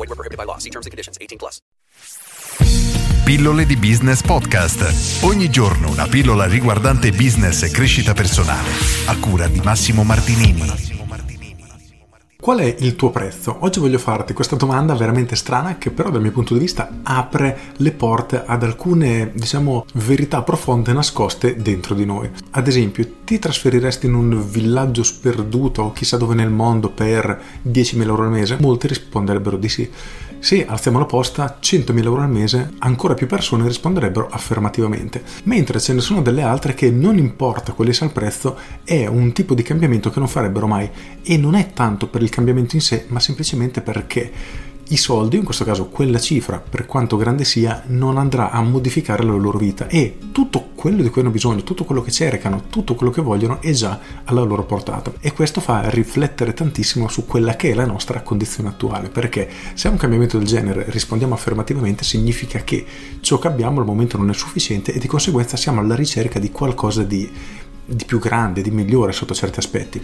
Void were prohibited by law. See terms and conditions. 18 plus. Pillole di Business Podcast. Ogni giorno una pillola riguardante business e crescita personale. A cura di Massimo Martinini. Qual è il tuo prezzo? Oggi voglio farti questa domanda veramente strana che però dal mio punto di vista apre le porte ad alcune, diciamo, verità profonde nascoste dentro di noi. Ad esempio, ti trasferiresti in un villaggio sperduto chissà dove nel mondo per 10.000 euro al mese? Molti risponderebbero di sì. Se alziamo la posta 100.000 euro al mese, ancora più persone risponderebbero affermativamente. Mentre ce ne sono delle altre che non importa quale sia il prezzo, è un tipo di cambiamento che non farebbero mai. E non è tanto per il cambiamento in sé, ma semplicemente perché i soldi, in questo caso quella cifra, per quanto grande sia, non andrà a modificare la loro vita e tutto quello di cui hanno bisogno, tutto quello che cercano, tutto quello che vogliono è già alla loro portata. E questo fa riflettere tantissimo su quella che è la nostra condizione attuale, perché se a un cambiamento del genere rispondiamo affermativamente significa che ciò che abbiamo al momento non è sufficiente e di conseguenza siamo alla ricerca di qualcosa di di più grande, di migliore sotto certi aspetti.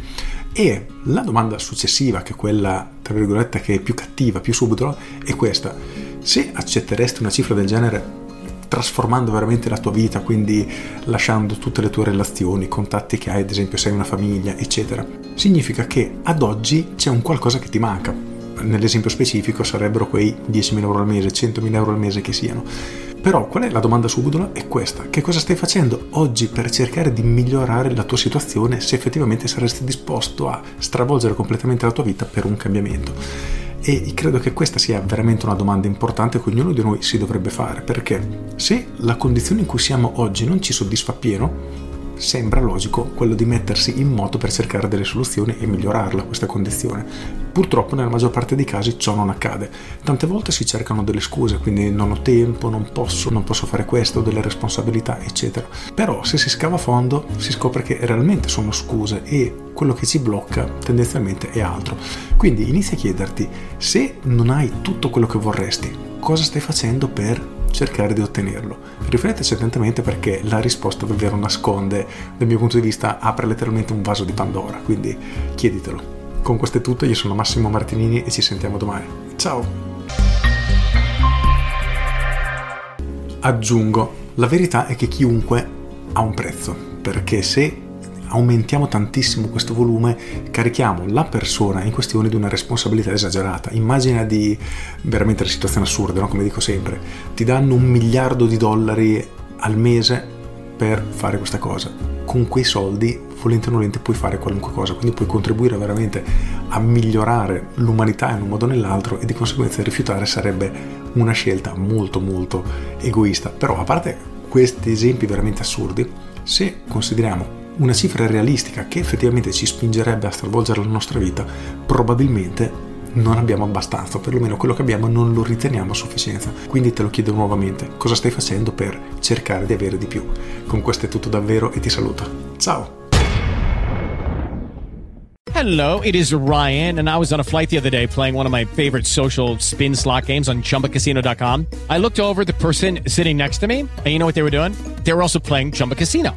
E la domanda successiva, che è quella, tra virgolette, che è più cattiva, più subito, è questa. Se accetteresti una cifra del genere trasformando veramente la tua vita, quindi lasciando tutte le tue relazioni, i contatti che hai, ad esempio se hai una famiglia, eccetera, significa che ad oggi c'è un qualcosa che ti manca. Nell'esempio specifico sarebbero quei 10.000 euro al mese, 100.000 euro al mese che siano però qual è la domanda subdola? È questa. Che cosa stai facendo oggi per cercare di migliorare la tua situazione se effettivamente saresti disposto a stravolgere completamente la tua vita per un cambiamento? E credo che questa sia veramente una domanda importante che ognuno di noi si dovrebbe fare, perché se la condizione in cui siamo oggi non ci soddisfa pieno, sembra logico quello di mettersi in moto per cercare delle soluzioni e migliorarla questa condizione. Purtroppo nella maggior parte dei casi ciò non accade. Tante volte si cercano delle scuse, quindi non ho tempo, non posso, non posso fare questo, ho delle responsabilità, eccetera. Però se si scava a fondo si scopre che realmente sono scuse e quello che ci blocca tendenzialmente è altro. Quindi inizia a chiederti se non hai tutto quello che vorresti, cosa stai facendo per cercare di ottenerlo. Rifletteci attentamente perché la risposta davvero nasconde, dal mio punto di vista, apre letteralmente un vaso di Pandora, quindi chieditelo. Con questo è tutto, io sono Massimo Martinini e ci sentiamo domani. Ciao! Aggiungo, la verità è che chiunque ha un prezzo, perché se aumentiamo tantissimo questo volume, carichiamo la persona in questione di una responsabilità esagerata. Immagina di veramente la situazione assurda, no? come dico sempre, ti danno un miliardo di dollari al mese per fare questa cosa. Con quei soldi, volente o nolente, puoi fare qualunque cosa, quindi puoi contribuire veramente a migliorare l'umanità in un modo o nell'altro e di conseguenza rifiutare sarebbe una scelta molto molto egoista. Però a parte questi esempi veramente assurdi, se consideriamo una cifra realistica che effettivamente ci spingerebbe a stravolgere la nostra vita, probabilmente non abbiamo abbastanza, perlomeno quello che abbiamo non lo riteniamo a sufficienza. Quindi te lo chiedo nuovamente, cosa stai facendo per cercare di avere di più? Con questo è tutto davvero e ti saluto. Ciao! Hello, it is Ryan, and I was on a flight the other day playing one of my favorite social spin slot games on chumbacasino.com. I looked over the person sitting next to me, and you know what they were doing? They were also playing Chumba Casino.